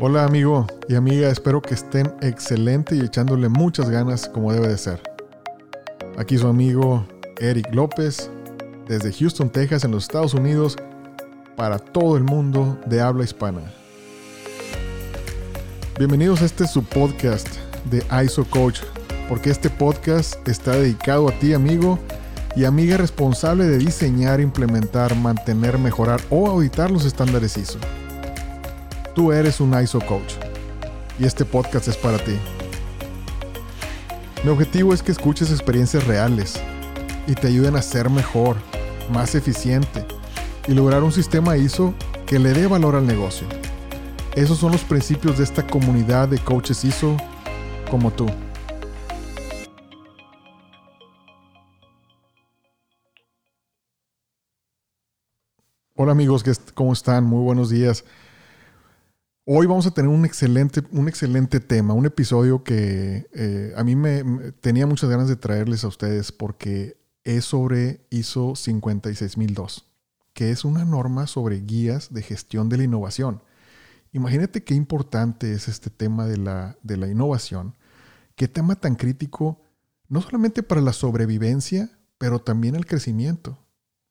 Hola amigo y amiga, espero que estén excelente y echándole muchas ganas como debe de ser. Aquí su amigo Eric López, desde Houston, Texas, en los Estados Unidos, para todo el mundo de habla hispana. Bienvenidos a este su podcast de ISO Coach, porque este podcast está dedicado a ti amigo y amiga responsable de diseñar, implementar, mantener, mejorar o auditar los estándares ISO. Tú eres un ISO coach y este podcast es para ti. Mi objetivo es que escuches experiencias reales y te ayuden a ser mejor, más eficiente y lograr un sistema ISO que le dé valor al negocio. Esos son los principios de esta comunidad de coaches ISO como tú. Hola amigos, ¿cómo están? Muy buenos días. Hoy vamos a tener un excelente, un excelente tema, un episodio que eh, a mí me, tenía muchas ganas de traerles a ustedes porque es sobre ISO 56002, que es una norma sobre guías de gestión de la innovación. Imagínate qué importante es este tema de la, de la innovación, qué tema tan crítico, no solamente para la sobrevivencia, pero también el crecimiento.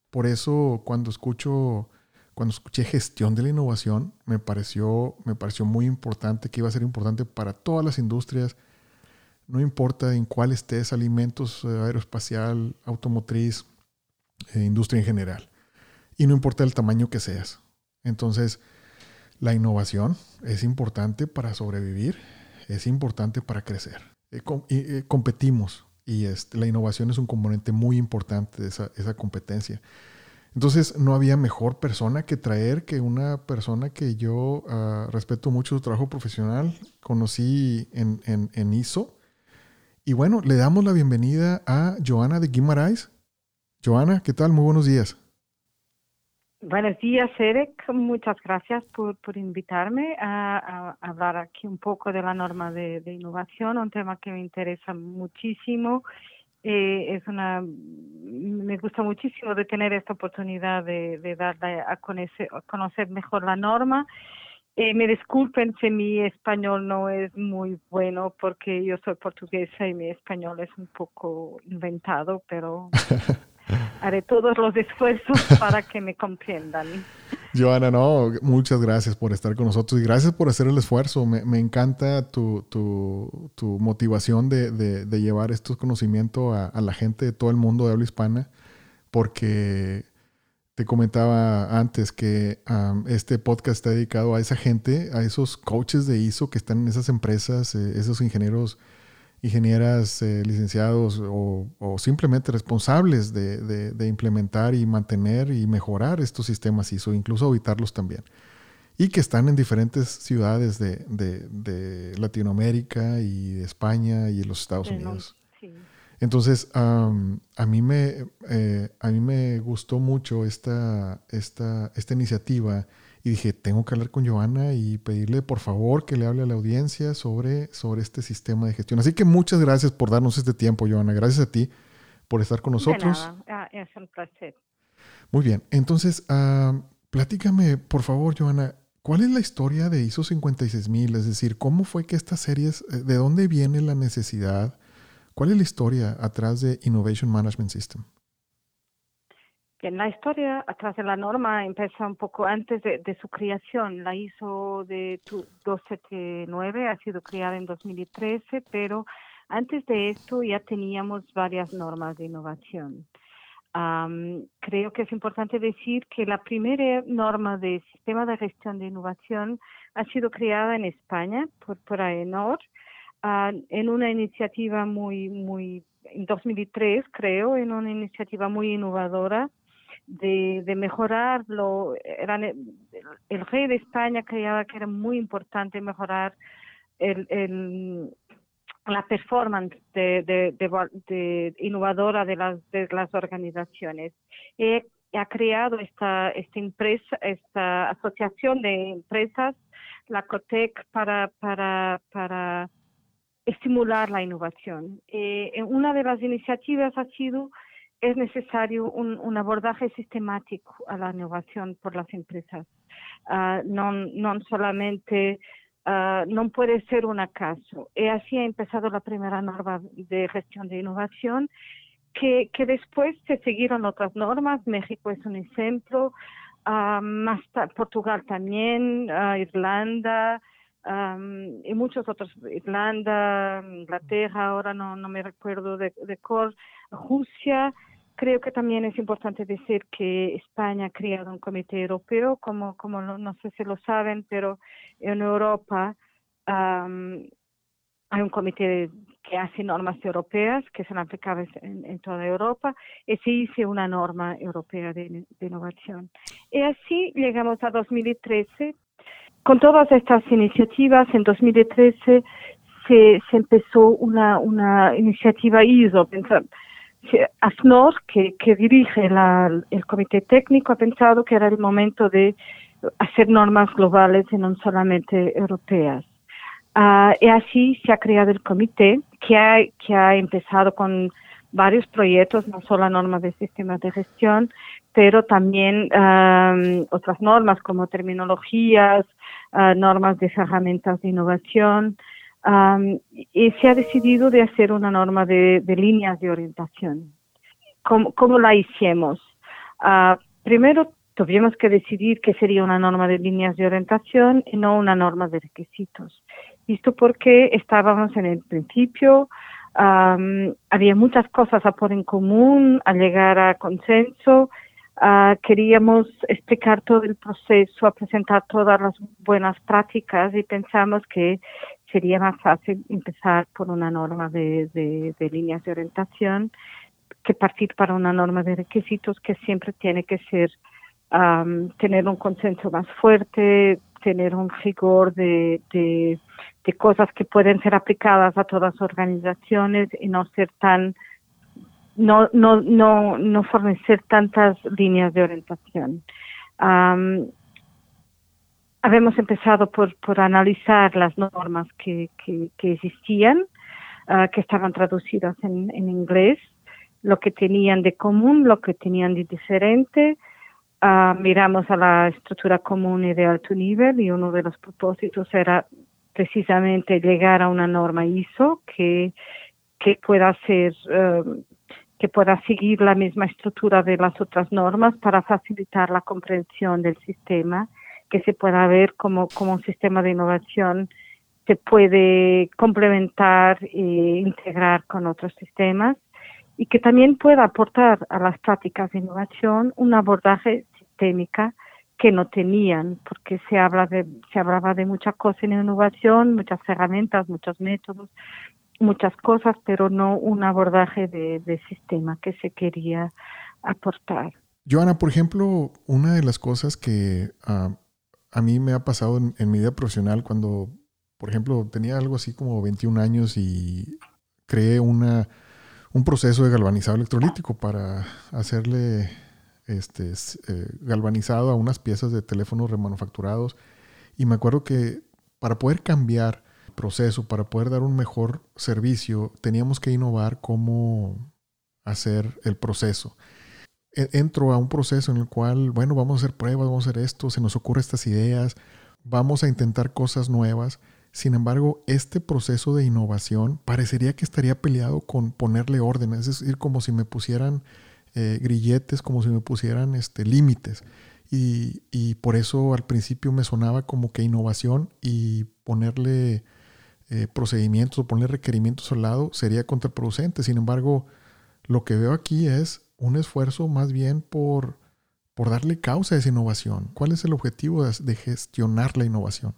Por eso cuando escucho cuando escuché gestión de la innovación, me pareció, me pareció muy importante, que iba a ser importante para todas las industrias, no importa en cuál estés, alimentos, eh, aeroespacial, automotriz, eh, industria en general. Y no importa el tamaño que seas. Entonces, la innovación es importante para sobrevivir, es importante para crecer. Eh, competimos y este, la innovación es un componente muy importante de esa, esa competencia. Entonces no había mejor persona que traer que una persona que yo ah, respeto mucho su trabajo profesional, conocí en, en, ISO. Y bueno, le damos la bienvenida a Joana de Guimaraes. Joana, ¿qué tal? Muy buenos días. Buenos días, Eric. Muchas gracias por, por invitarme a, hablar aquí un poco de la norma de innovación, un tema que me interesa muchísimo eh, es una me gusta muchísimo de tener esta oportunidad de, de darle a conocer, conocer mejor la norma. Eh, me disculpen si mi español no es muy bueno porque yo soy portuguesa y mi español es un poco inventado, pero haré todos los esfuerzos para que me comprendan. Joana, no, muchas gracias por estar con nosotros y gracias por hacer el esfuerzo. Me, encanta tu, tu, motivación de, de, llevar estos conocimientos a, la gente de todo el mundo de habla hispana, porque te comentaba antes que este podcast está dedicado a esa gente, a esos coaches de ISO que están en esas empresas, eh, esos ingenieros ingenieras, eh, licenciados o, simplemente responsables de, implementar y mantener y mejorar estos sistemas ISO, incluso auditarlos también. Y que están en diferentes ciudades de, Latinoamérica y de España y los Estados Unidos. Entonces, a, mí me, eh, a mí me gustó mucho esta, esta, esta iniciativa y dije, tengo que hablar con Joana y pedirle por favor que le hable a la audiencia sobre, sobre este sistema de gestión. Así que muchas gracias por darnos este tiempo, Joana. Gracias a ti por estar con nosotros. Ah, es un placer. Muy bien, entonces, uh, platícame, por favor, Joana, ¿cuál es la historia de ISO 56000? Es decir, ¿cómo fue que estas series, eh, de dónde viene la necesidad? ¿Cuál es la historia atrás de Innovation Management System? Bien, la historia atrás de la norma empieza un poco antes de, su creación. La ISO de 279 ha sido creada en 2013, pero antes de esto ya teníamos varias normas de innovación. creo que es importante decir que la primera norma de sistema de gestión de innovación ha sido creada en España por, por AENOR ah, en una iniciativa muy, muy, en 2003 creo, en una iniciativa muy innovadora de, de mejorarlo. el, rey de España creía que era muy importante mejorar la performance innovadora de las, organizaciones. Y ha creado esta, esta empresa, esta asociación de empresas, la COTEC, para estimular la innovación. Eh, una de las iniciativas ha sido es necesario un, abordaje sistemático a la innovación por las empresas. Uh, no, solamente uh, no puede ser un acaso. Y así ha empezado la primera norma de gestión de innovación, que, después se siguieron otras normas. México es un ejemplo, más Portugal también, Irlanda, um, y muchos otros, Irlanda, Inglaterra, ahora no, no me recuerdo de, de cor, Rusia, Creo que también es importante decir que España ha creado un comité europeo, como, no, sé si lo saben, pero en Europa hay un comité que hace normas europeas que son aplicables en, toda Europa y se hizo una norma europea de, innovación. Y así llegamos a 2013. Con todas estas iniciativas, en 2013 se, se empezó una, una iniciativa ISO, AFNOR, que, dirige el comité técnico, ha pensado que era el momento de hacer normas globales y no solamente europeas. Uh, y así se ha creado el comité que ha, empezado con varios proyectos, no solo normas de sistemas de gestión, pero también otras normas como terminologías, uh, normas de herramientas de innovación, y se ha decidido de hacer una norma de, líneas de orientación. ¿Cómo, la hicimos? Ah, primero tuvimos que decidir que sería una norma de líneas de orientación y no una norma de requisitos. Esto porque estábamos en el principio, había muchas cosas a poner en común, a llegar a consenso, ah, queríamos explicar todo el proceso, a presentar todas las buenas prácticas y pensamos que sería más fácil empezar por una norma de, de, líneas de orientación que partir para una norma de requisitos que siempre tiene que ser tener un consenso más fuerte, tener un rigor de, de, cosas que pueden ser aplicadas a todas las organizaciones y no ser tan no no no no fornecer tantas líneas de orientación habíamos empezado por, analizar las normas que, existían, ah, que estaban traducidas en, inglés, lo que tenían de común, lo que tenían de diferente. Uh, miramos a la estructura común y de alto nivel y uno de los propósitos era precisamente llegar a una norma ISO que pueda ser um, que pueda seguir la misma estructura de las otras normas para facilitar la comprensión del sistema que se pueda ver como, como un sistema de innovación se puede complementar e integrar con otros sistemas y que también pueda aportar a las prácticas de innovación un abordaje sistémica que no tenían, porque se habla de, se hablaba de muchas cosas en innovación, muchas herramientas, muchos métodos, muchas cosas, pero no un abordaje de, de sistema que se quería aportar. Joana, por ejemplo, una de las cosas que ah, a mí me ha pasado en, mi vida profesional cuando, por ejemplo, tenía algo así como 21 años y creé una, un proceso de galvanizado electrolítico para hacerle este, eh, galvanizado a unas piezas de teléfonos remanufacturados. Y me acuerdo que para poder cambiar proceso, para poder dar un mejor servicio, teníamos que innovar cómo hacer el proceso. E, entro a un proceso en el cual, bueno, vamos a hacer pruebas, vamos a hacer esto, se nos ocurren estas ideas, vamos a intentar cosas nuevas. Sin embargo, este proceso de innovación parecería que estaría peleado con ponerle orden, es decir, como si me pusieran eh, grilletes, como si me pusieran este, límites. Y, y, por eso al principio me sonaba como que innovación y ponerle eh, procedimientos o ponerle requerimientos al lado sería contraproducente. Sin embargo, lo que veo aquí es un esfuerzo más bien por, por darle causa a esa innovación. ¿Cuál es el objetivo de, gestionar la innovación?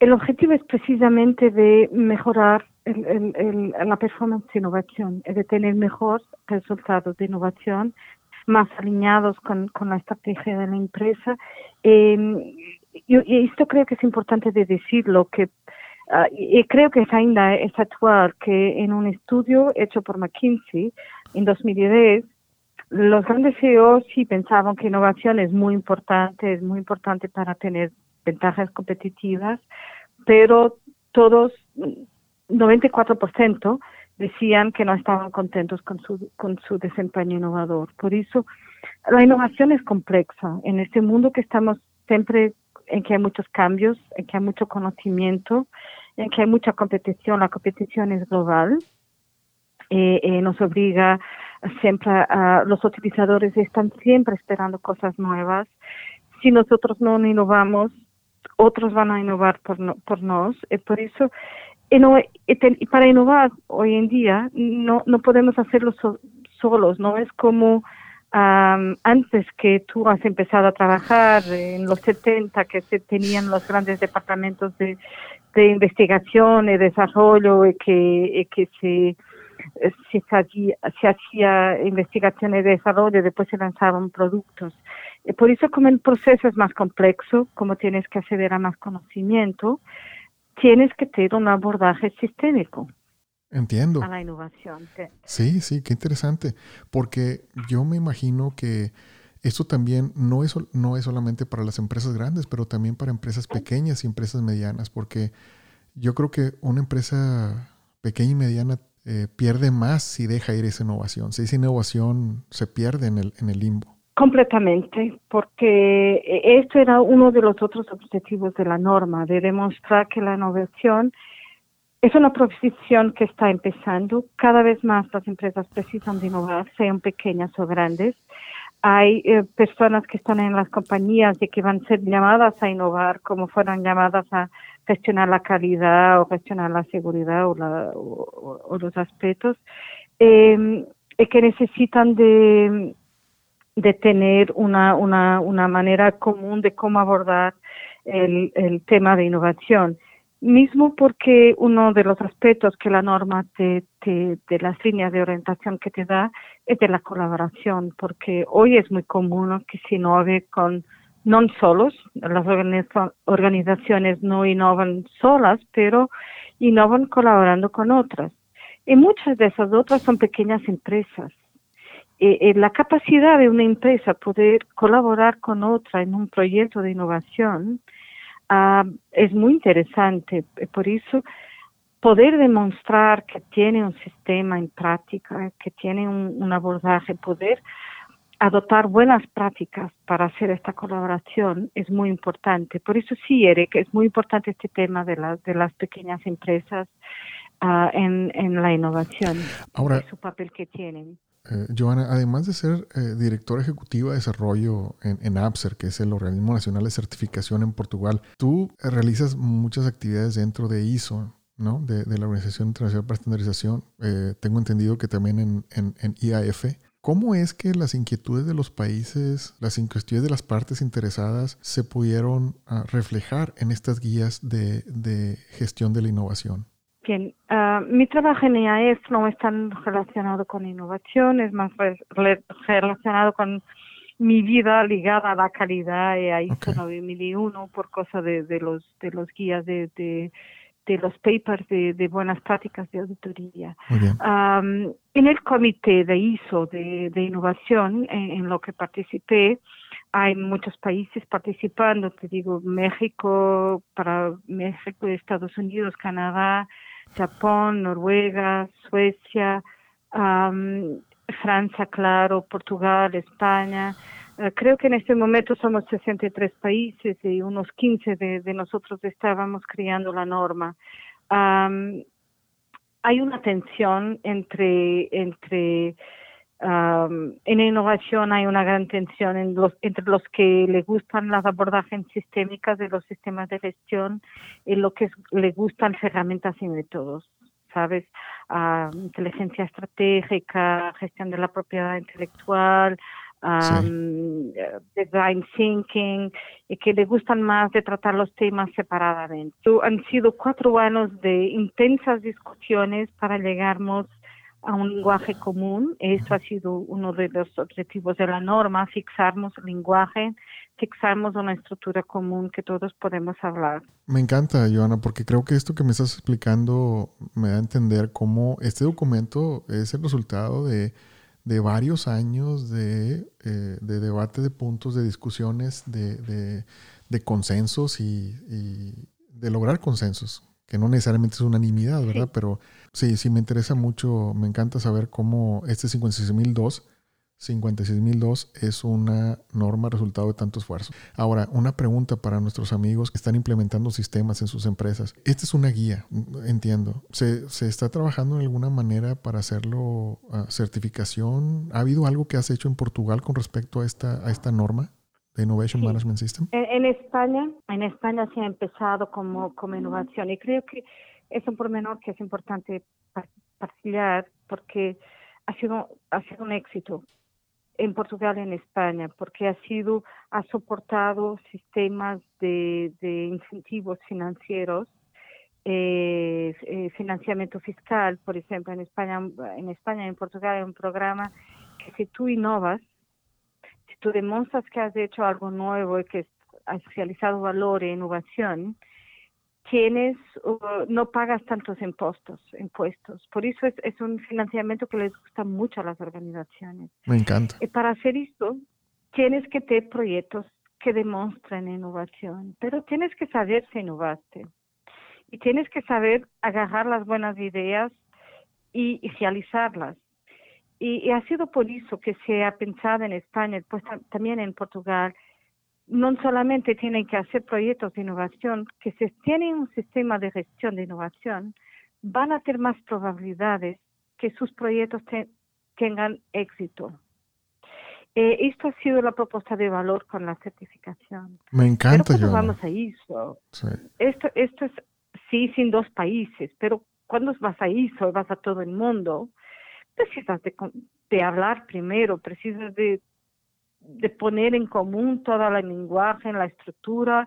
El objetivo es precisamente de mejorar la performance de innovación, de tener mejores resultados de innovación más alineados con, la estrategia de la empresa. Em, y esto creo que es importante de decirlo, que Ah, y creo que ainda es actual que en un estudio hecho por McKinsey en 2010, los grandes CEOs sí pensaban que innovación es muy importante, es muy importante para tener ventajas competitivas, pero todos, 94%, decían que no estaban contentos con su, con su desempeño innovador. Por eso, la innovación es compleja. En este mundo que estamos siempre en que hay muchos cambios, en que hay mucho conocimiento, en que hay mucha competición. La competición es global. Eh, eh, nos obliga siempre a, los utilizadores están siempre esperando cosas nuevas. Si nosotros no innovamos, otros van a innovar por, por nos. Y por eso, y para innovar hoy en día, no, no podemos hacerlo solos, ¿no? Es como antes que tú has empezado a trabajar en los 70, que se tenían los grandes departamentos de, de investigación y desarrollo y que, que se, se, hacía, se hacía investigación y desarrollo después se lanzaban productos. Y por eso como el proceso es más complejo, como tienes que acceder a más conocimiento, tienes que tener un abordaje sistémico. Entiendo. A la innovación. Sí, sí, qué interesante. Porque yo me imagino que esto también no es, no es solamente para las empresas grandes, pero también para empresas pequeñas y empresas medianas, porque yo creo que una empresa pequeña y mediana eh, pierde más si deja ir esa innovación. Si esa innovación se pierde en el, en el limbo. Completamente, porque eh, esto era uno de los otros objetivos de la norma, de demostrar que la innovación es una profesión que está empezando. Cada vez más las empresas precisan de innovar, sean pequeñas o grandes. Hay eh, personas que están en las compañías y que van a ser llamadas a innovar, como fueron llamadas a gestionar la calidad o gestionar la seguridad o, los aspectos, eh, que necesitan de, tener una, una, una manera común de cómo abordar el, el tema de innovación. Mismo porque uno de los aspectos que la norma te, de las líneas de orientación que te da es de la colaboración, porque hoy es muy común que se innove con no solos, las organizaciones no innovan solas, pero innovan colaborando con otras. Y muchas de esas otras son pequeñas empresas. Y, la capacidad de una empresa poder colaborar con otra en un proyecto de innovación Ah, es muy interesante. Por eso, poder demostrar que tiene un sistema en práctica, que tiene un, abordaje, poder adoptar buenas prácticas para hacer esta colaboración es muy importante. Por eso sí, Eric, es muy importante este tema de, las de las pequeñas empresas ah, en, en la innovación, Ahora, su papel que tienen. Eh, Joana, además de ser eh, directora ejecutiva de desarrollo en, en, APSER, que es el Organismo Nacional de Certificación en Portugal, tú realizas muchas actividades dentro de ISO, ¿no? De, la Organización Internacional para Estandarización. Eh, tengo entendido que también en, en, IAF. ¿Cómo es que las inquietudes de los países, las inquietudes de las partes interesadas se pudieron ah, reflejar en estas guías de, de gestión de la innovación? Bien, ah, mi trabajo en IAF no es tan relacionado con innovación, es más relacionado con mi vida ligada a la calidad y a ISO 9001 por cosa de, de, los de los guías de, de, los papers de, buenas prácticas de auditoría. en el comité de ISO de, innovación en, en, lo que participé, hay muchos países participando, te digo, México, para México, Estados Unidos, Canadá, Japón, Noruega, Suecia, Francia, claro, Portugal, España. Eh, creo que en este momento somos 63 países y unos 15 de, nosotros estábamos creando la norma. hay una tensión entre, entre en innovación hay una gran tensión entre los que le gustan las abordajes sistémicas de los sistemas de gestión y los que le gustan herramientas y métodos, ¿sabes? inteligencia estratégica, gestión de la propiedad intelectual, design thinking, y que le gustan más de tratar los temas separadamente. Han sido cuatro años de intensas discusiones para llegarnos a un lenguaje común. Esto ha sido uno de los objetivos de la norma, fixarnos el lenguaje, fixarnos una estructura común que todos podemos hablar. Me encanta, Joana, porque creo que esto que me estás explicando me da a entender cómo este documento es el resultado de, varios años de, eh, de, debate de puntos, de discusiones, de, consensos y, y de lograr consensos que no necesariamente es unanimidad, ¿verdad? Pero sí, sí me interesa mucho, me encanta saber cómo este 56002 56002 es una norma resultado de tanto esfuerzo. Ahora, una pregunta para nuestros amigos que están implementando sistemas en sus empresas. Esta es una guía, entiendo. ¿Se, está trabajando en alguna manera para hacerlo a ah, certificación? ¿Ha habido algo que has hecho en Portugal con respecto a esta, a esta norma? de Innovation Management System? En, España, en España se ha empezado como, como innovación y creo que es un pormenor que es importante partillar porque ha sido, ha sido un éxito en Portugal en España, porque ha sido, ha soportado sistemas de, incentivos financieros, eh, eh, financiamiento fiscal, por ejemplo, en España, en España en Portugal hay un programa que si tú innovas, si tú demuestras que has hecho algo nuevo y que has realizado valor e innovación, tienes, no pagas tantos impuestos, impuestos. Por eso es, un financiamiento que les gusta mucho a las organizaciones. Me encanta. Y para hacer esto, tienes que tener proyectos que demuestren innovación, pero tienes que saber si innovaste. Y tienes que saber agarrar las buenas ideas y, realizarlas. Y, y, ha sido por eso que se ha pensado en España, pues también en Portugal, no solamente tienen que hacer proyectos de innovación, que si tienen un sistema de gestión de innovación, van a tener más probabilidades que sus proyectos tengan éxito. Eh, esto ha sido la propuesta de valor con la certificación. Me encanta, pero vamos a ISO, esto, esto es sí sin dos países, pero cuando vas a ISO, vas a todo el mundo, precisas de, de hablar primero, precisas de de poner en común toda la lenguaje, la estructura.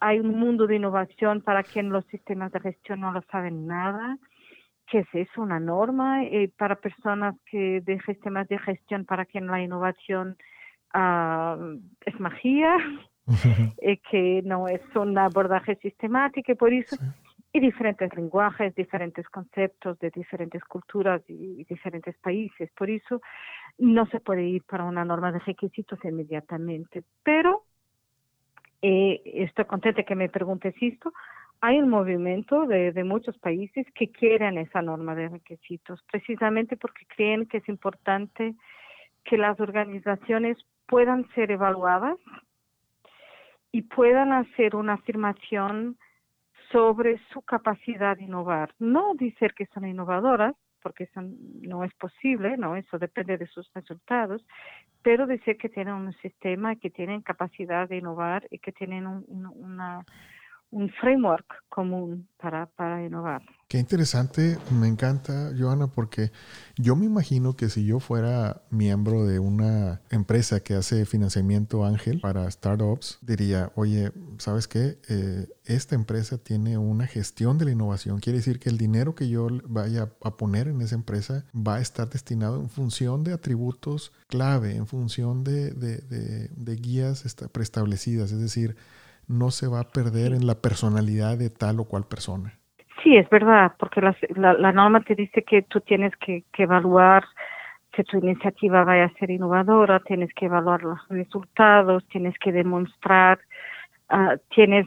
Hay un mundo de innovación para quien los sistemas de gestión no lo saben nada. que es eso? Una norma eh, para personas que de sistemas de gestión para quien la innovación ah, es magia, eh, que no es un abordaje sistemático y por eso y diferentes lenguajes, diferentes conceptos de diferentes culturas y, diferentes países. Por eso no se puede ir para una norma de requisitos inmediatamente. Pero eh, estoy contenta que me preguntes esto. Hay un movimiento de, de muchos países que quieren esa norma de requisitos, precisamente porque creen que es importante que las organizaciones puedan ser evaluadas y puedan hacer una afirmación sobre su capacidad de innovar. No decir que son innovadoras, porque eso no es posible, no, eso depende de sus resultados, pero decir que tienen un sistema, que tienen capacidad de innovar y que tienen una, un framework común para, para innovar. Qué interesante, me encanta, Joana, porque yo me imagino que si yo fuera miembro de una empresa que hace financiamiento ángel para startups, diría, oye, ¿sabes qué? Eh, esta empresa tiene una gestión de la innovación. Quiere decir que el dinero que yo vaya a poner en esa empresa va a estar destinado en función de atributos clave, en función de, de guías preestablecidas. Es decir, no se va a perder en la personalidad de tal o cual persona. Sí, es verdad, porque la, la, norma te dice que tú tienes que, evaluar que tu iniciativa vaya a ser innovadora, tienes que evaluar los resultados, tienes que demostrar, uh, tienes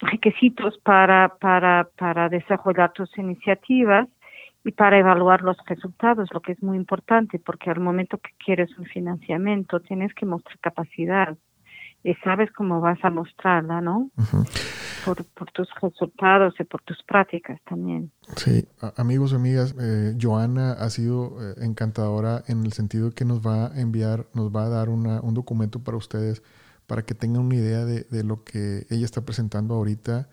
requisitos para, para, para desarrollar tus iniciativas y para evaluar los resultados, lo que es muy importante, porque al momento que quieres un financiamiento tienes que mostrar capacidad y sabes cómo vas a mostrarla, ¿no? por, tus resultados y por tus prácticas también. Sí, amigos y amigas, eh, Joana ha sido eh, encantadora en el sentido que nos va a enviar, nos va a dar un documento para ustedes para que tengan una idea de, lo que ella está presentando ahorita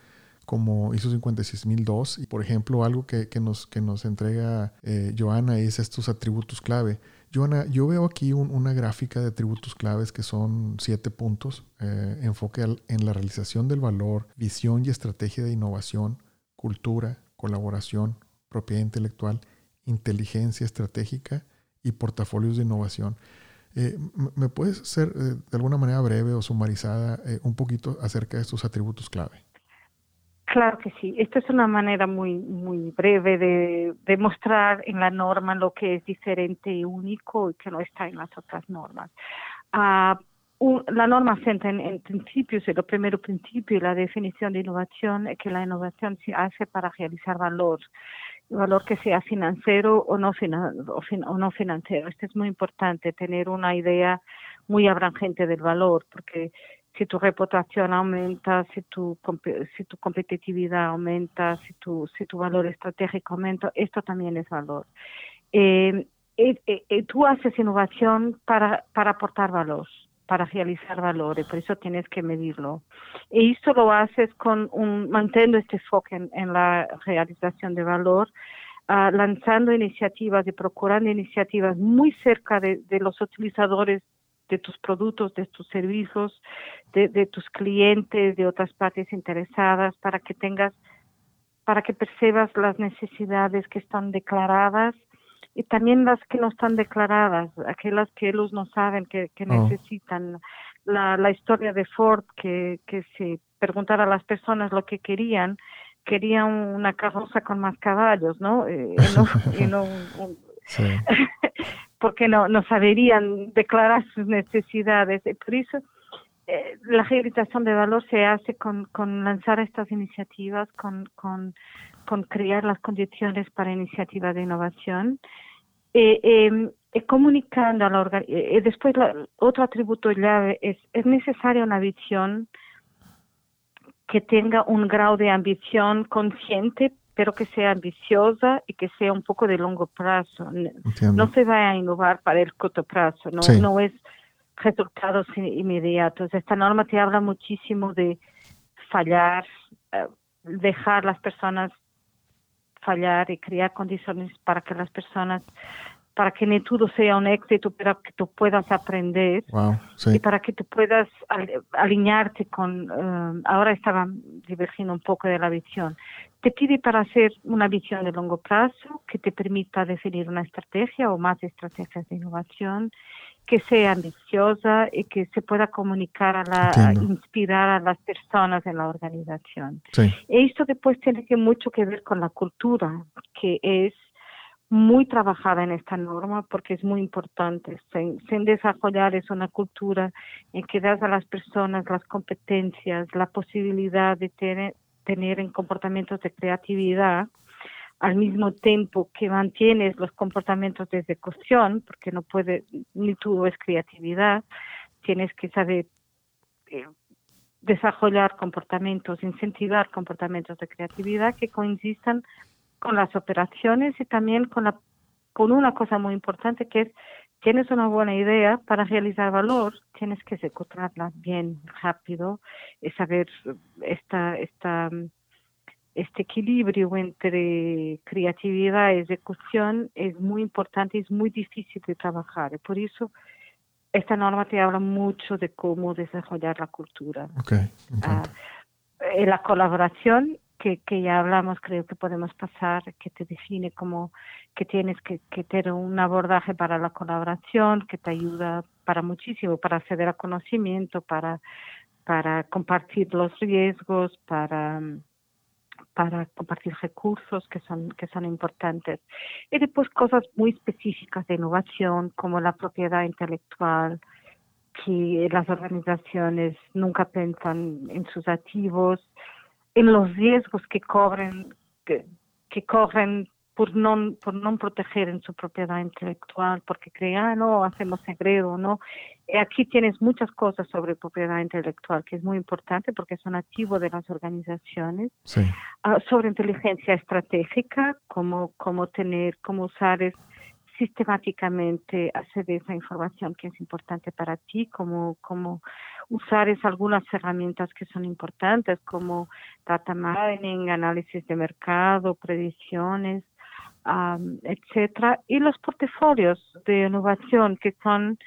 como ISO 56002 y por ejemplo algo que, nos, que nos entrega eh, Joana es estos atributos clave Joana, yo veo aquí una gráfica de atributos claves que son siete puntos. Eh, enfoque en la realización del valor, visión y estrategia de innovación, cultura, colaboración, propiedad intelectual, inteligencia estratégica y portafolios de innovación. Eh, ¿Me puedes ser eh, de alguna manera breve o sumarizada un poquito acerca de estos atributos clave? Claro que sí. Esto es una manera muy muy breve de, de mostrar en la norma lo que es diferente y único y que no está en las otras normas. Uh, la norma centra en, principios, y el primer principio, la definición de innovación es que la innovación se hace para realizar valor. valor que sea financiero o no, o, no financiero. Esto es muy importante, tener una idea muy abrangente del valor, porque si tu reputación aumenta, si tu, si tu competitividad aumenta, si tu, si tu valor estratégico aumenta, esto también es valor. Eh, eh, eh, tú haces innovación para, para aportar valor para realizar valor y por eso tienes que medirlo. Y esto lo haces con un, manteniendo este foco en, la realización de valor, ah, lanzando iniciativas y procurando iniciativas muy cerca de, los utilizadores de tus productos, de tus servicios, de, de, tus clientes, de otras partes interesadas, para que tengas, para que percebas las necesidades que están declaradas y también las que no están declaradas, aquellas que ellos no saben que, que oh. necesitan. La, la historia de Ford, que, que si preguntara a las personas lo que querían, querían una carroza con más caballos, ¿no? Eh, y no, porque no, no saberían declarar sus necesidades. Por eso, eh, la rehabilitación de valor se hace con, con lanzar estas iniciativas, con, con con crear las condiciones para iniciativas de innovación, eh, em, comunicando a la eh, después otro atributo llave es, es necesaria una visión que tenga un grado de ambición consciente, pero que sea ambiciosa y que sea un poco de largo plazo. No se va a innovar para el corto plazo, no, no es resultados inmediatos. Esta norma te habla muchísimo de fallar, eh, dejar las personas fallar y crear condiciones para que las personas, para que ni todo sea un éxito, pero que tú puedas aprender y para que tú puedas alinearte con, eh, ahora estaba divergiendo un poco de la visión, te pide para hacer una visión de largo plazo que te permita definir una estrategia o más estrategias de innovación que sea ambiciosa y que se pueda comunicar a la, inspirar a las personas en la organización. Y esto después tiene que mucho que ver con la cultura, que es muy trabajada en esta norma porque es muy importante. Sin, desarrollar es una cultura en que das a las personas las competencias, la posibilidad de tener, tener en comportamientos de creatividad, al mismo tiempo que mantienes los comportamientos de ejecución, porque no puede, ni todo es creatividad, tienes que saber eh, desarrollar comportamientos, incentivar comportamientos de creatividad que coincidan con las operaciones y también con, la, con una cosa muy importante que es, tienes una buena idea para realizar valor, tienes que ejecutarla bien, rápido, y saber esta, esta este equilibrio entre creatividad y ejecución es muy importante, es muy difícil de trabajar. Por eso esta norma te habla mucho de cómo desarrollar la cultura. Okay, en la colaboración que, que, ya hablamos, creo que podemos pasar, que te define como que tienes que, que tener un abordaje para la colaboración, que te ayuda para muchísimo, para acceder a conocimiento, para, para compartir los riesgos, para para compartir recursos que son, que son importantes. Y después cosas muy específicas de innovación, como la propiedad intelectual, que las organizaciones nunca piensan en sus activos, en los riesgos que cobren, que, que corren por no, por no proteger en su propiedad intelectual, porque creen, ah, no, hacemos segredo, ¿no? Aquí tienes muchas cosas sobre propiedad intelectual, que es muy importante porque son activos de las organizaciones. Ah, sobre inteligencia estratégica, cómo, cómo tener, cómo usar es, sistemáticamente hacer esa información que es importante para ti, cómo, cómo usar es algunas herramientas que son importantes, como data mining, análisis de mercado, predicciones, etcétera, y los portafolios de innovación que son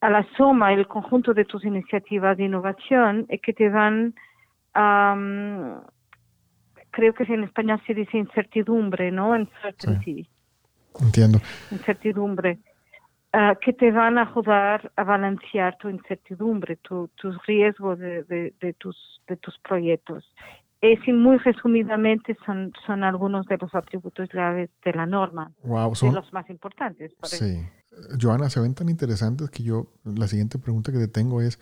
a la suma, el conjunto de tus iniciativas de innovación y que te dan, creo que en español se dice incertidumbre, ¿no? Uncertainty. Entiendo. Incertidumbre. Ah, que te van a ayudar a balancear tu incertidumbre, tus riesgos de, de, tus, de tus proyectos es muy resumidamente son, son algunos de los atributos claves de la norma, wow, son, los más importantes. sí. Joana, se ven tan interesantes que yo, la siguiente pregunta que te tengo es,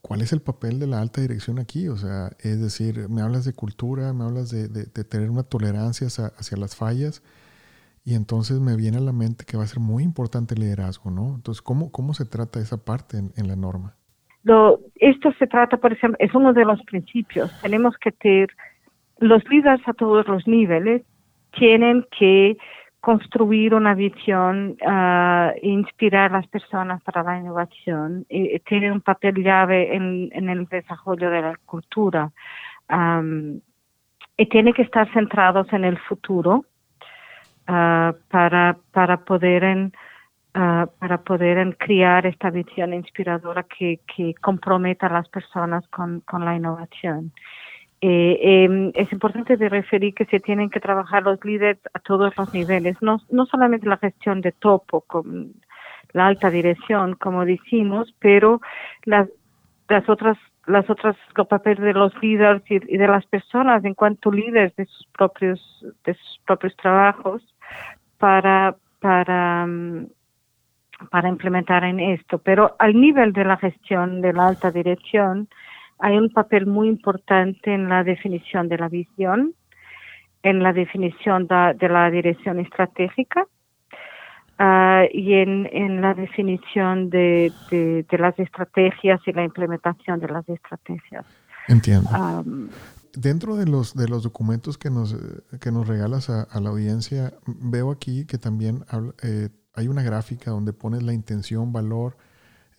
¿cuál es el papel de la alta dirección aquí? O sea, es decir, me hablas de cultura, me hablas de, tener una tolerancia hacia, las fallas y entonces me viene a la mente que va a ser muy importante el liderazgo, ¿no? Entonces, ¿cómo, cómo se trata esa parte en, la norma? Lo, esto se trata, por ejemplo, es uno de los principios. Tenemos que tener los líderes a todos los niveles tienen que construir una visión uh, inspirar a las personas para la innovación y, tiene un papel llave en, en, el desarrollo de la cultura y tiene que estar centrados en el futuro uh, para, para poder en, uh, para poder en crear esta visión inspiradora que, que comprometa a las personas con, con la innovación. Eh, eh, es importante de referir que se tienen que trabajar los líderes a todos los niveles, no, no solamente la gestión de topo con la alta dirección, como decimos, pero las, las otras las otras los papeles de los líderes y, de las personas en cuanto líderes de sus propios de sus propios trabajos para para mm, para implementar en esto pero al nivel de la gestión de la alta dirección hay un papel muy importante en la definición de la visión, en la definición de, la dirección estratégica ah, y en, la definición de, las estrategias y la implementación de las estrategias. Entiendo. Dentro de los, de los documentos que nos, que nos regalas a, la audiencia, veo aquí que también eh, hay una gráfica donde pones la intención, valor,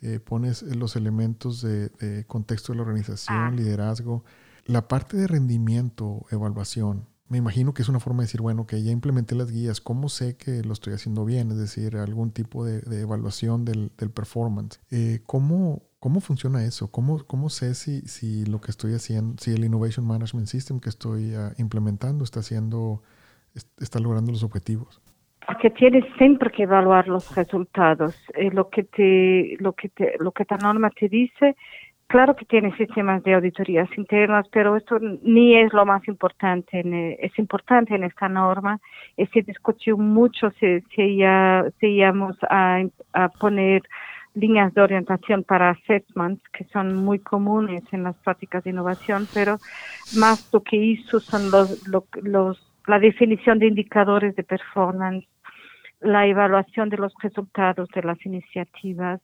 eh, pones los elementos de, contexto de la organización, ah. liderazgo, la parte de rendimiento, evaluación. Me imagino que es una forma de decir, bueno, que ya implementé las guías, ¿cómo sé que lo estoy haciendo bien? Es decir, algún tipo de, evaluación del, performance. Eh, ¿cómo, ¿Cómo funciona eso? ¿Cómo, cómo sé si, si lo que estoy haciendo, si el Innovation Management System que estoy ah, implementando está haciendo, está logrando los objetivos? porque tienes siempre que evaluar los resultados. Eh, lo que te, lo que te, lo que esta norma te dice, claro que tiene sistemas de auditorías internas, pero esto ni es lo más importante. Eh, es importante en esta norma. Se discutió mucho si, si, ya, si íbamos a, a poner líneas de orientación para assessments que son muy comunes en las prácticas de innovación, pero más lo que hizo son los, los la definición de indicadores de performance la evaluación de los resultados de las iniciativas,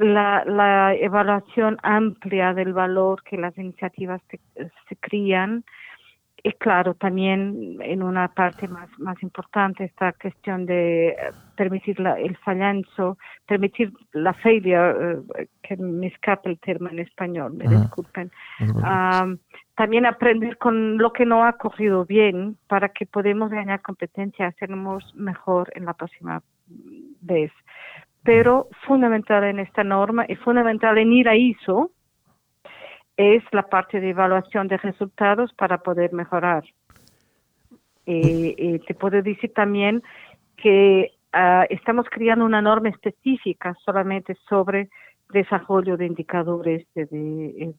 la, la evaluación amplia del valor que las iniciativas se, se crían, y claro, también en una parte más, más importante esta cuestión de permitir la, el fallanzo, permitir la failure, eh, que me escape el término en español, me disculpen. también aprender con lo que no ha corrido bien para que podamos ganar competencia, hacernos mejor en la próxima vez. Pero fundamental en esta norma y fundamental en ir a ISO, es la parte de evaluación de resultados para poder mejorar. Eh, te puedo decir también que ah, estamos creando una norma específica solamente sobre desarrollo de indicadores de,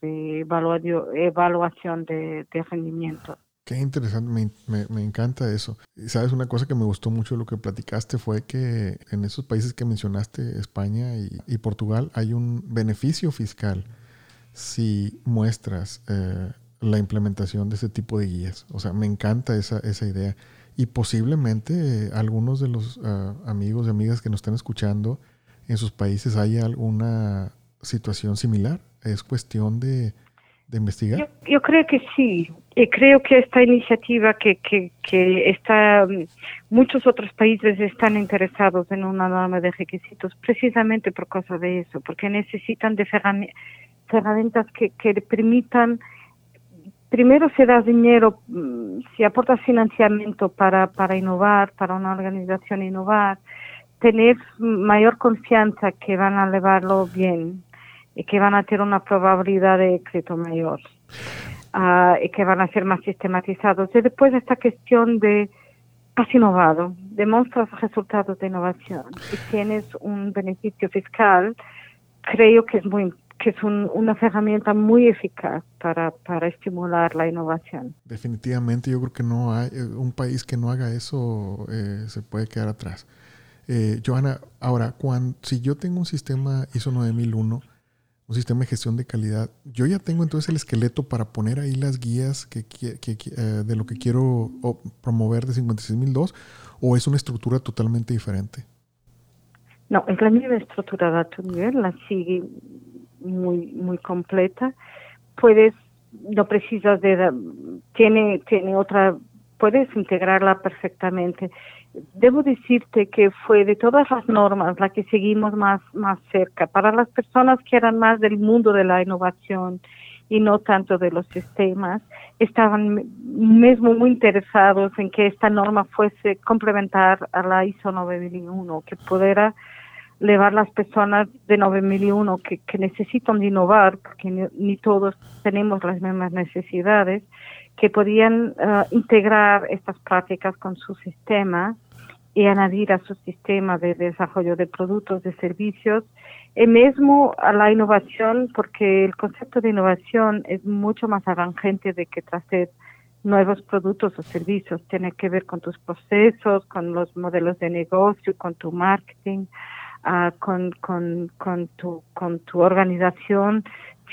de, evaluación de, rendimiento. Qué interesante, me, me, encanta eso. Sabes, una cosa que me gustó mucho de lo que platicaste fue que en esos países que mencionaste, España y Portugal, hay un beneficio fiscal si muestras eh, la implementación de ese tipo de guías. O sea, me encanta esa, esa idea. Y posiblemente eh, algunos de los eh, amigos y amigas que nos están escuchando en sus países haya alguna situación similar. Es cuestión de, investigar. Yo, creo que sí. Y creo que esta iniciativa que, que, que está, mm, muchos otros países están interesados en una norma de requisitos precisamente por causa de eso, porque necesitan de herramientas herramientas que, que permitan, primero se da dinero, mm, si aportas financiamiento para, para innovar, para una organización innovar, tener mayor confianza que van a llevarlo bien y que van a tener una probabilidad de éxito mayor uh, y que van a ser más sistematizados. Y después esta cuestión de has innovado, demuestras resultados de innovación y tienes un beneficio fiscal, creo que es muy importante que es una herramienta muy eficaz para, para, estimular la innovación. Definitivamente, yo creo que no hay eh, un país que no haga eso eh, se puede quedar atrás. Eh, Johanna, ahora, cuando, si yo tengo un sistema ISO 9001, un sistema de gestión de calidad. Yo ya tengo entonces el esqueleto para poner ahí las guías que, eh, de lo que quiero promover de 56002 o es una estructura totalmente diferente. No, es la misma estructura nivel, la sigue muy muy completa. Puedes no precisas de tiene tiene otra puedes integrarla perfectamente. Debo decirte que fue de todas las normas la que seguimos más, más cerca. Para las personas que eran más del mundo de la innovación y no tanto de los sistemas, estaban mismo muy interesados en que esta norma fuese complementar a la ISO 9001, que pudiera llevar las personas de 9001 que, que necesitan innovar, porque ni, todos tenemos las mismas necesidades, que podían eh, integrar estas prácticas con su sistema y añadir a su sistema de desarrollo de productos, de servicios, y mismo a la innovación, porque el concepto de innovación es mucho más avanzante de que traer nuevos productos o servicios. Tiene que ver con tus procesos, con los modelos de negocio, con tu marketing, uh, con, con, con, tu, con tu organización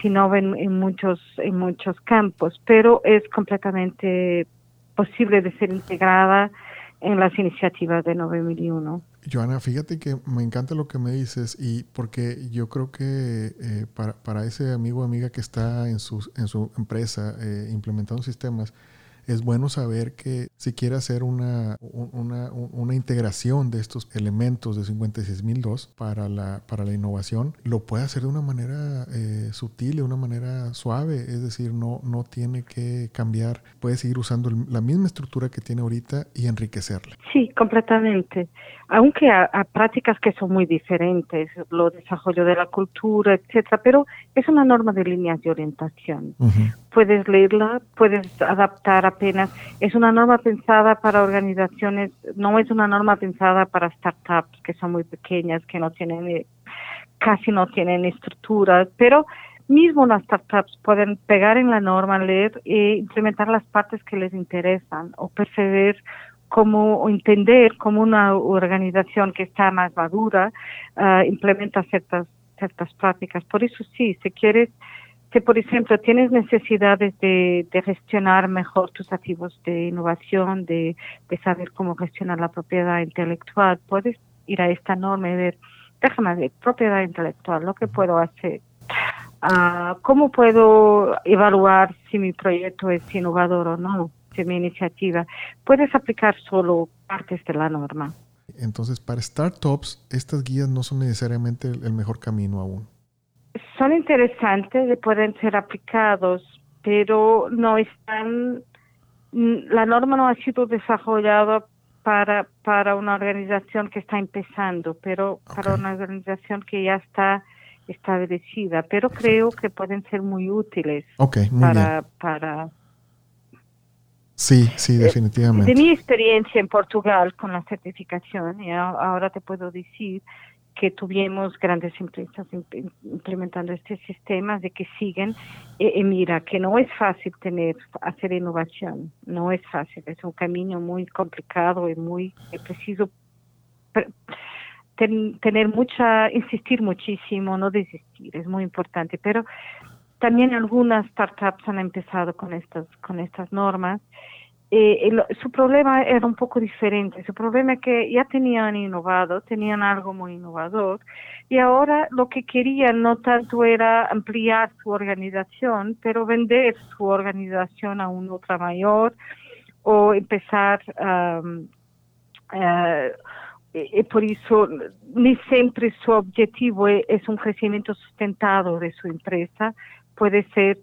sino en, en muchos en muchos campos, pero es completamente posible de ser integrada en las iniciativas de 9001. Joana, fíjate que me encanta lo que me dices y porque yo creo que eh, para, para, ese amigo o amiga que está en su, en su empresa eh, implementando sistemas, es bueno saber que si quiere hacer una, una, una integración de estos elementos de 56002 para la, para la innovación, lo puede hacer de una manera eh, sutil, de una manera suave, es decir, no, no tiene que cambiar, puede seguir usando la misma estructura que tiene ahorita y enriquecerla. Sí, completamente. Aunque a, prácticas que son muy diferentes, lo desarrollo de la cultura, etcétera, pero es una norma de líneas de orientación puedes leerla, puedes adaptar apenas. Es una norma pensada para organizaciones, no es una norma pensada para startups que son muy pequeñas, que no tienen, eh, casi no tienen estructuras, pero mismo las startups pueden pegar en la norma, leer e implementar las partes que les interesan o percibir como o entender cómo una organización que está más madura uh, implementa ciertas ciertas prácticas. Por eso sí, si quieres si, por ejemplo, tienes necesidades de, gestionar mejor tus activos de innovación, de, saber cómo gestionar la propiedad intelectual, puedes ir a esta norma y ver, déjame ver, propiedad intelectual, lo que puedo hacer. Uh, ¿Cómo puedo evaluar si mi proyecto es innovador o no, mi iniciativa? Puedes aplicar solo partes de la norma. Entonces, para startups, estas guías no son necesariamente el mejor camino aún son interesantes y pueden ser aplicados, pero no están, la norma no ha sido desarrollada para, para una organización que está empezando, pero para una organización que ya está establecida, pero creo que pueden ser muy útiles para, para Sí, sí, eh, definitivamente. De mi experiencia en Portugal con la certificación, y ahora te puedo decir que tuvimos grandes empresas implementando este sistema, de que siguen. Y, mira, que no es fácil tener, hacer innovación, no es fácil, es un camino muy complicado y muy preciso tener mucha, insistir muchísimo, no desistir, es muy importante. Pero también algunas startups han empezado con estas, con estas normas eh, su problema era un poco diferente. Su problema es que ya tenían innovado, tenían algo muy innovador y ahora lo que querían no tanto era ampliar su organización, pero vender su organización a una otra mayor o empezar y por eso ni siempre su objetivo es un crecimiento sustentado de su empresa, puede ser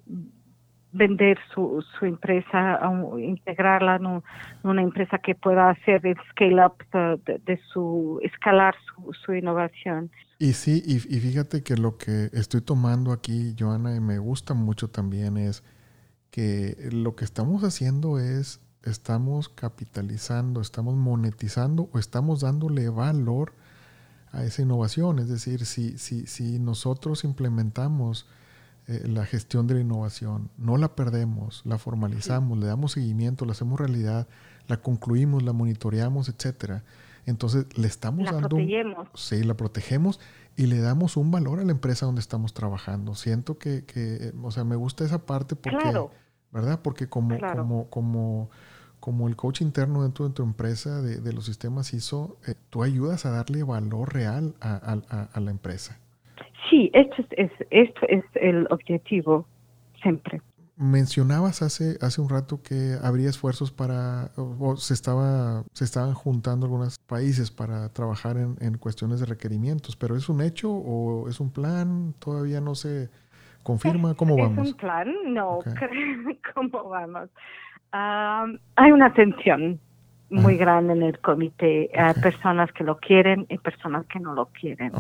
vender su, su empresa, integrarla en, una empresa que pueda hacer el scale up de, su, escalar su, su, innovación. Y sí, y, y, fíjate que lo que estoy tomando aquí, Joana, y me gusta mucho también es que lo que estamos haciendo es, estamos capitalizando, estamos monetizando o estamos dándole valor a esa innovación. Es decir, si, si, si nosotros implementamos eh, la gestión de la innovación. No la perdemos, la formalizamos, le damos seguimiento, la hacemos realidad, la concluimos, la monitoreamos, etcétera. Entonces le estamos la dando. Protegemos. Sí, la protegemos y le damos un valor a la empresa donde estamos trabajando. Siento que, que o sea, me gusta esa parte porque, ¿verdad? Porque como, como, como, como el coach interno dentro de tu empresa de, de los sistemas ISO, eh, tú ayudas a darle valor real a, a, a la empresa. Sí, esto es, esto es el objetivo siempre. Mencionabas hace, hace un rato que habría esfuerzos para, o, se, estaba, se estaban juntando algunos países para trabajar en, en, cuestiones de requerimientos, pero ¿es un hecho o es un plan? ¿Todavía no se confirma? ¿Cómo vamos? Es un plan, no, ¿cómo vamos? Ah, hay una tensión muy grande en el comité. Hay personas que lo quieren y personas que no lo quieren.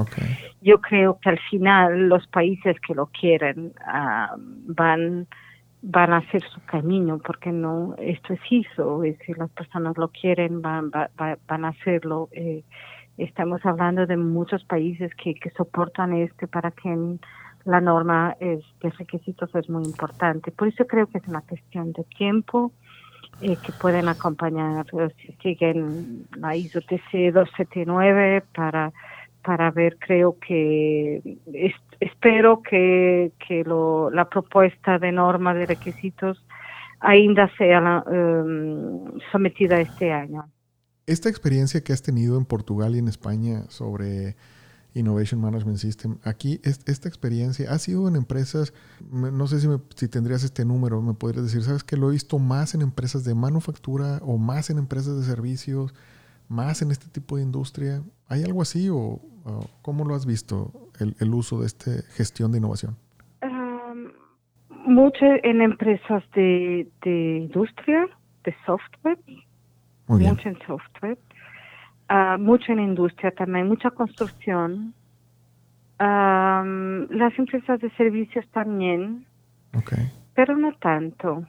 Yo creo que al final los países que lo quieren uh, van van a hacer su camino porque no esto es ISO y si las personas lo quieren van van a hacerlo eh, estamos hablando de muchos países que, que soportan este para que la norma es, de requisitos es muy importante por eso creo que es una cuestión de tiempo eh, que pueden acompañar si siguen la ISO TC 279 para para ver creo que espero que, que lo, la propuesta de norma de requisitos ainda sea um, sometida este año. Esta experiencia que has tenido en Portugal y en España sobre Innovation Management System. Aquí, esta experiencia ha sido en empresas, no sé si, si tendrías este número, me podrías decir, ¿sabes que lo he visto más en empresas de manufactura o más en empresas de servicios, más en este tipo de industria? ¿Hay algo así o, cómo lo has visto el, uso de esta gestión de innovación? mucho en empresas de, industria, de software, mucho en software uh, mucho en industria también, mucha construcción. las empresas de servicios también, pero no tanto.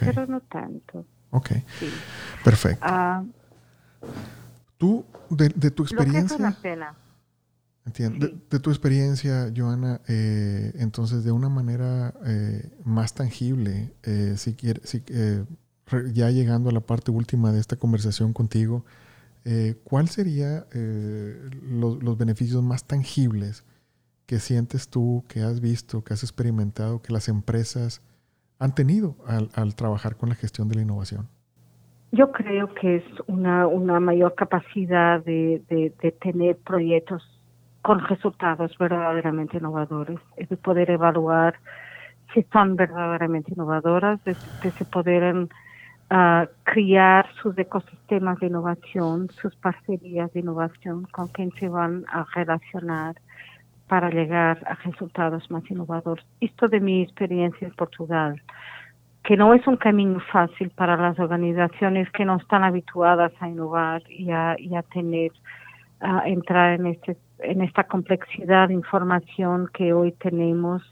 Pero no tanto. Ok, perfecto. Uh, Tú, de, de, tu experiencia... Lo que es una pena. Entiendo. De, tu experiencia, Joana, eh, entonces de una manera eh, más tangible, eh, si quieres, si, eh, ya llegando a la parte última de esta conversación contigo, eh, ¿cuál sería eh, los, beneficios más tangibles que sientes tú, que has visto, que has experimentado, que las empresas han tenido al, trabajar con la gestión de la innovación? Yo creo que es una, una mayor capacidad de, de, tener proyectos con resultados verdaderamente innovadores, es de poder evaluar si son verdaderamente innovadoras, de, de se poder uh, crear sus ecosistemas de innovación, sus parcerías de innovación con quien se van a relacionar para llegar a resultados más innovadores. Esto de mi experiencia en Portugal, que no es un camino fácil para las organizaciones que no están habituadas a innovar y a, y a tener, a entrar en, este, en esta complejidad de información que hoy tenemos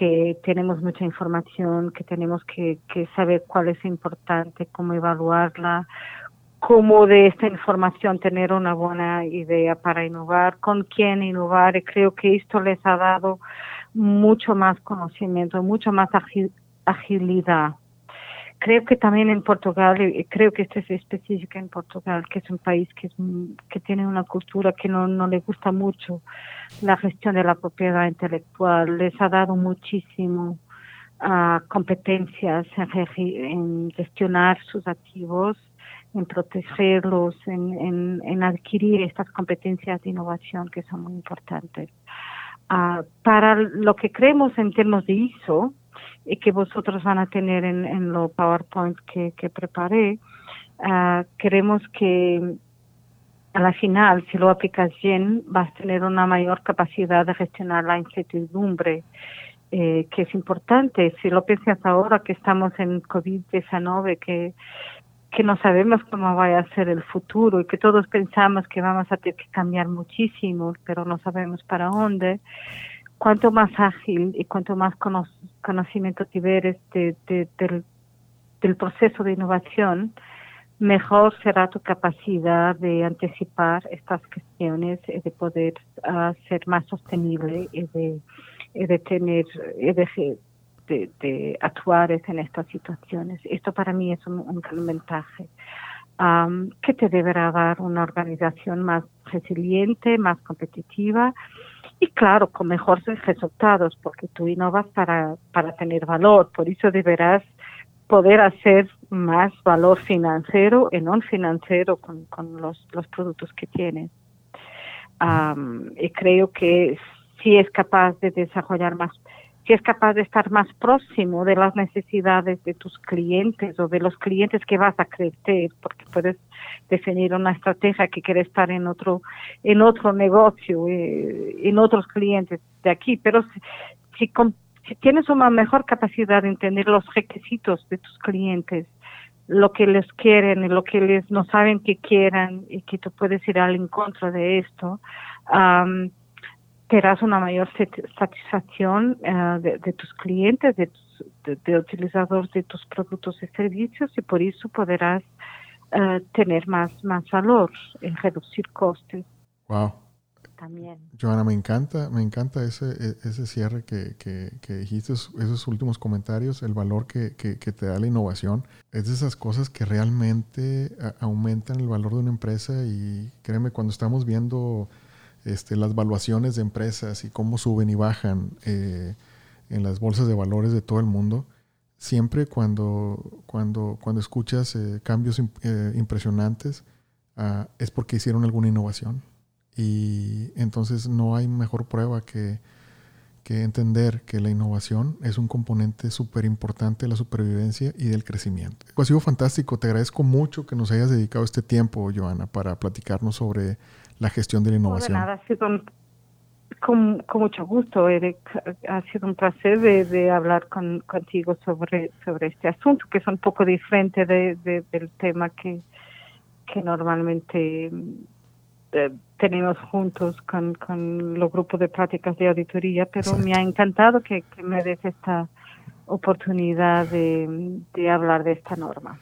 que tenemos mucha información, que tenemos que, saber cuál es importante, cómo evaluarla, cómo de esta información tener una buena idea para innovar, con quién innovar. Y creo que esto les ha dado mucho más conocimiento, mucho más agilidad creo que también en Portugal, y creo que esto es específico en Portugal, que es un país que, es, que tiene una cultura que no, le gusta mucho la gestión de la propiedad intelectual, les ha dado muchísimo uh, competencias en, gestionar sus activos, en protegerlos, en, adquirir estas competencias de innovación que son muy importantes. Uh, para lo que creemos en términos de ISO, y que vosotros van a tener en, en lo PowerPoint que, que preparé, uh, queremos que a la final, si lo aplicas bien, vas a tener una mayor capacidad de gestionar la incertidumbre, eh, que es importante. Si lo piensas ahora que estamos en COVID-19, que, que no sabemos cómo va a ser el futuro y que todos pensamos que vamos a tener que cambiar muchísimo, pero no sabemos para dónde, cuanto más ágil y cuanto más conocimiento tuvieres de, del, proceso de innovación, mejor será tu capacidad de anticipar estas cuestiones y de poder uh, ser más sostenible y de, y de tener de, de, actuar en estas situaciones. Esto para mí es un, gran ventaja um, que te deberá dar una organización más resiliente, más competitiva y claro, con mejores resultados, porque tú innovas para, para tener valor, por eso deberás poder hacer más valor financiero y no financiero con, con los, los productos que tienes. y creo que si es capaz de desarrollar más si es capaz de estar más próximo de las necesidades de tus clientes o de los clientes que vas a crecer, porque puedes definir una estrategia que quiere estar en otro en otro negocio, eh, en otros clientes de aquí, pero si, si, tienes una mejor capacidad de entender los requisitos de tus clientes, lo que les quieren y lo que les no saben que quieran y que tú puedes ir al encuentro de esto, tendrás una mayor satisfacción eh, de, tus clientes, de, de, utilizadores de tus productos y servicios y por eso podrás eh, tener más, más valor en reducir costes. Wow. También. Joana, me encanta, me encanta ese, e, ese cierre que, que, que dijiste, esos últimos comentarios, el valor que, que, te da la innovación. Es de esas cosas que realmente aumentan el valor de una empresa y créeme, cuando estamos viendo este, las valuaciones de empresas y cómo suben y bajan eh, en las bolsas de valores de todo el mundo, siempre cuando, cuando, cuando escuchas eh, cambios eh, impresionantes, ah, es porque hicieron alguna innovación. Y entonces no hay mejor prueba que, que entender que la innovación es un componente súper importante de la supervivencia y del crecimiento. Ha sido fantástico, te agradezco mucho que nos hayas dedicado este tiempo, Joana, para platicarnos sobre la gestión de la innovación. nada, ha sido con, mucho gusto, Eric. Ha sido un placer de, hablar con, contigo sobre, sobre este asunto, que es un poco diferente de, del tema que, que normalmente eh, tenemos juntos con, con los grupos de prácticas de auditoría, pero me ha encantado que, me des esta oportunidad de, de, hablar de esta norma.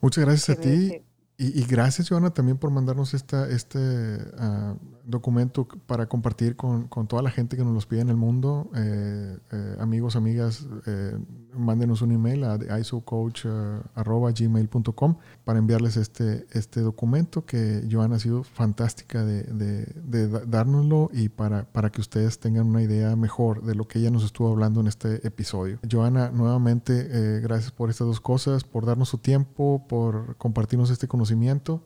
Muchas gracias a ti. Y, gracias, Joana, también por mandarnos esta, este uh, documento para compartir con, con, toda la gente que nos los pide en el mundo. Eh, eh, amigos, amigas, eh, mándenos un email a isocoach.gmail.com para enviarles este, este documento que Joana ha sido fantástica de, de, de, y para, para que ustedes tengan una idea mejor de lo que ella nos estuvo hablando en este episodio. Joana, nuevamente, gracias por estas dos cosas, por darnos su tiempo, por compartirnos este conocimiento.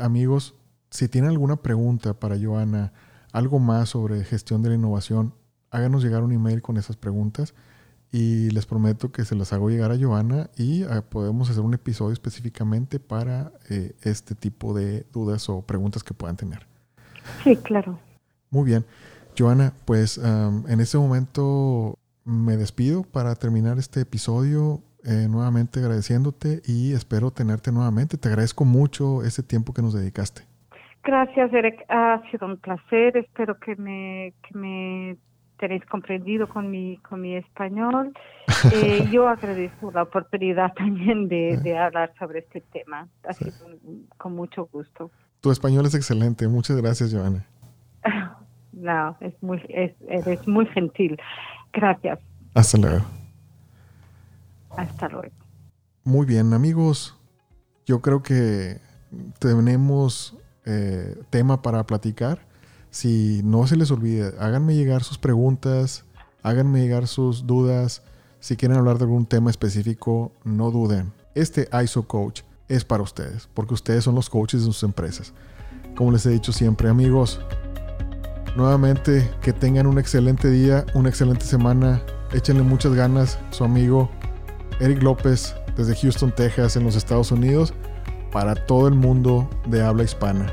amigos, si tienen alguna pregunta para Joana, algo más sobre gestión de la innovación, háganos llegar un email con esas preguntas y les prometo que se las hago llegar a Joana y ah, podemos hacer un episodio específicamente para eh, este tipo de dudas o preguntas que puedan tener. Sí, claro. Muy bien. Joana, pues en este momento me despido para terminar este episodio. Eh, nuevamente agradeciéndote y espero tenerte nuevamente. Te agradezco mucho ese tiempo que nos dedicaste. Gracias, Eric. Ha sido un placer. Espero que me, que me tenéis comprendido con mi, con mi español. Eh, yo agradezco la oportunidad también de, de hablar sobre este tema. Ha sido con mucho gusto. Tu español es excelente. Muchas gracias, Joana. No, es muy, es, eres muy gentil. Gracias. Hasta luego. Hasta luego. Muy bien, amigos. Yo creo que tenemos eh, tema para platicar. Si no se les olvide, háganme llegar sus preguntas, háganme llegar sus dudas. Si quieren hablar de algún tema específico, no duden. Este ISO Coach es para ustedes, porque ustedes son los coaches de sus empresas. Como les he dicho siempre, amigos, nuevamente que tengan un excelente día, una excelente semana. Échenle muchas ganas. Su amigo Eric López desde Houston, Texas, en los Estados Unidos, para todo el mundo de habla hispana.